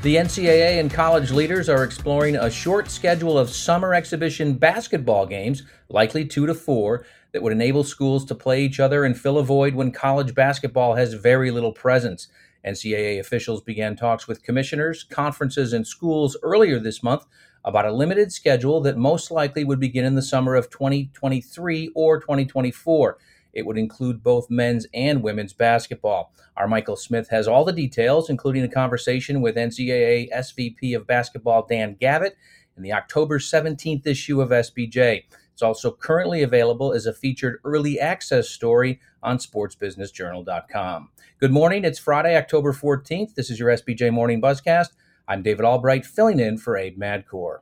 The NCAA and college leaders are exploring a short schedule of summer exhibition basketball games, likely two to four, that would enable schools to play each other and fill a void when college basketball has very little presence. NCAA officials began talks with commissioners, conferences, and schools earlier this month about a limited schedule that most likely would begin in the summer of 2023 or 2024. It would include both men's and women's basketball. Our Michael Smith has all the details, including a conversation with NCAA SVP of Basketball Dan Gavitt in the October 17th issue of SBJ. It's also currently available as a featured early access story on sportsbusinessjournal.com. Good morning. It's Friday, October 14th. This is your SBJ Morning Buzzcast. I'm David Albright, filling in for Abe Madkour.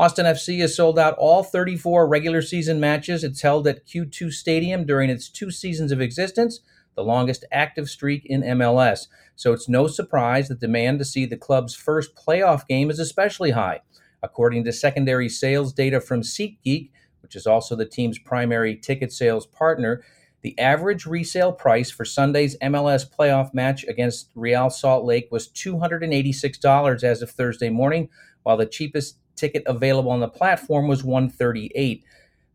Austin FC has sold out all 34 regular season matches it's held at Q2 Stadium during its two seasons of existence, the longest active streak in MLS. So it's no surprise that demand to see the club's first playoff game is especially high. According to secondary sales data from SeatGeek, which is also the team's primary ticket sales partner, the average resale price for Sunday's MLS playoff match against Real Salt Lake was $286 as of Thursday morning, while the cheapest ticket available on the platform was 138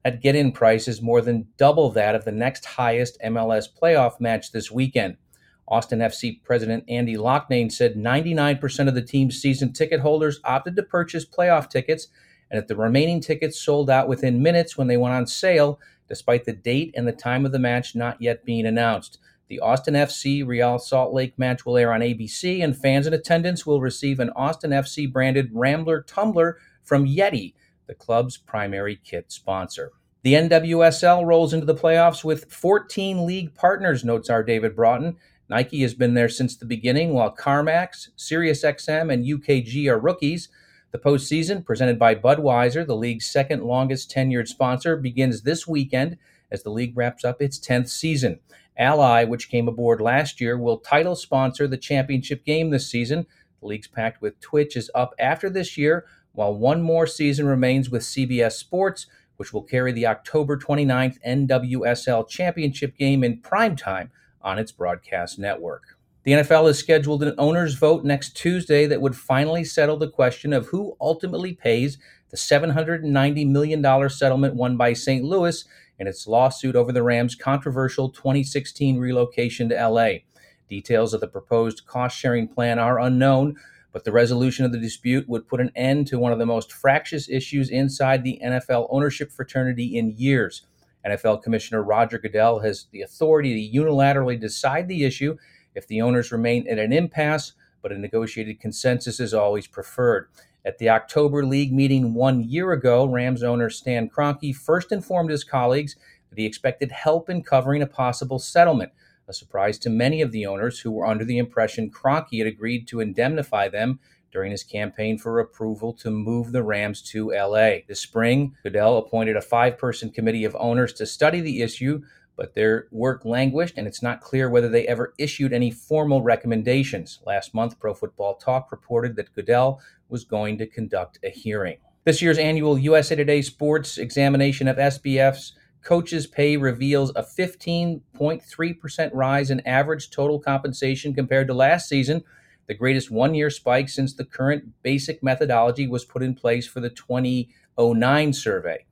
That get-in price is more than double that of the next highest MLS playoff match this weekend. Austin FC president Andy Loughnane said 99% of the team's season ticket holders opted to purchase playoff tickets and that the remaining tickets sold out within minutes when they went on sale, despite the date and the time of the match not yet being announced. The Austin FC Real Salt Lake match will air on ABC, and fans in attendance will receive an Austin FC branded Rambler tumbler from Yeti, the club's primary kit sponsor. The NWSL rolls into the playoffs with 14 league partners, notes our David Broughton. Nike has been there since the beginning, while CarMax, SiriusXM, and UKG are rookies. The postseason, presented by Budweiser, the league's second longest tenured sponsor, begins this weekend as the league wraps up its 10th season. Ally, which came aboard last year, will title sponsor the championship game this season. The league's pact with Twitch is up after this year, while one more season remains with CBS Sports, which will carry the October 29th NWSL Championship game in prime time on its broadcast network. The NFL has scheduled an owners' vote next Tuesday that would finally settle the question of who ultimately pays the $790 million settlement won by St. Louis in its lawsuit over the Rams' controversial 2016 relocation to LA. Details of the proposed cost sharing plan are unknown, but the resolution of the dispute would put an end to one of the most fractious issues inside the NFL ownership fraternity in years. NFL Commissioner Roger Goodell has the authority to unilaterally decide the issue if the owners remain at an impasse, but a negotiated consensus is always preferred. At the October League meeting one year ago, Rams owner Stan Kroenke first informed his colleagues that he expected help in covering a possible settlement a surprise to many of the owners who were under the impression Kroenke had agreed to indemnify them during his campaign for approval to move the Rams to LA. This spring, Goodell appointed a five person committee of owners to study the issue, but their work languished, and it's not clear whether they ever issued any formal recommendations. Last month, Pro Football Talk reported that Goodell was going to conduct a hearing. This year's annual USA Today Sports examination of SBF's coaches' pay reveals a 15.3% rise in average total compensation compared to last season, the greatest one year spike since the current basic methodology was put in place for the 2009 survey.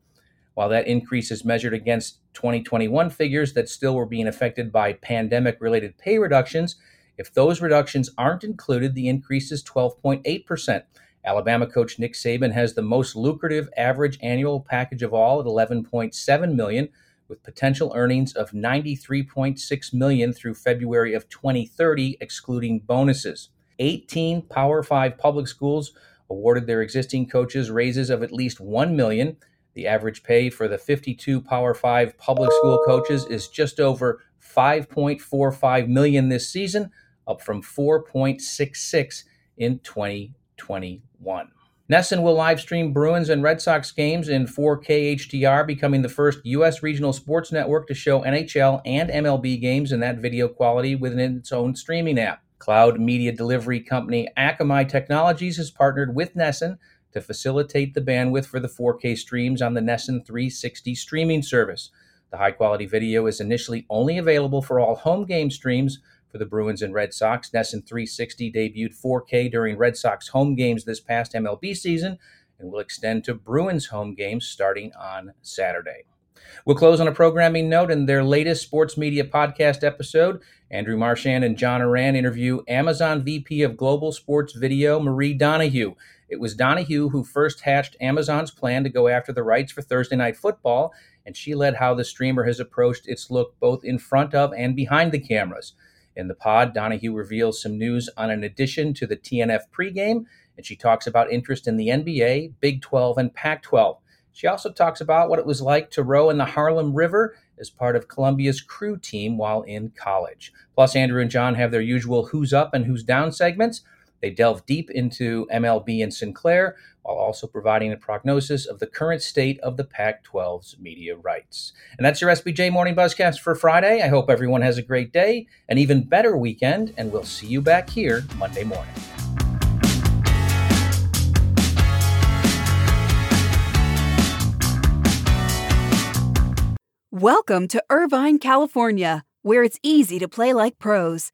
While that increase is measured against 2021 figures that still were being affected by pandemic related pay reductions, if those reductions aren't included, the increase is 12.8%. Alabama coach Nick Saban has the most lucrative average annual package of all at 11.7 million with potential earnings of 93.6 million through February of 2030 excluding bonuses. 18 Power 5 public schools awarded their existing coaches raises of at least 1 million. The average pay for the 52 Power 5 public school coaches is just over 5.45 million this season, up from 4.66 in 2021. NESN will live stream Bruins and Red Sox games in 4K HDR, becoming the first U.S. regional sports network to show NHL and MLB games in that video quality within its own streaming app. Cloud media delivery company Akamai Technologies has partnered with NESN to facilitate the bandwidth for the 4K streams on the NESN 360 streaming service. The high quality video is initially only available for all home game streams for the Bruins and Red Sox. NESN 360 debuted 4K during Red Sox home games this past MLB season and will extend to Bruins home games starting on Saturday. We'll close on a programming note in their latest sports media podcast episode. Andrew Marchand and John Ourand interview Amazon VP of Global Sports Video, Marie Donoghue. It was Donoghue who first hatched Amazon's plan to go after the rights for Thursday Night Football, and she led how the streamer has approached its look both in front of and behind the cameras. In the pod, Donoghue reveals some news on an addition to the TNF pregame, and she talks about interest in the NBA, Big 12, and Pac 12. She also talks about what it was like to row in the Harlem River as part of Columbia's crew team while in college. Plus, Andrew and John have their usual Who's Up and Who's Down segments. They delve deep into MLB and Sinclair while also providing a prognosis of the current state of the Pac 12's media rights. And that's your SBJ Morning Buzzcast for Friday. I hope everyone has a great day, an even better weekend, and we'll see you back here Monday morning. Welcome to Irvine, California, where it's easy to play like pros.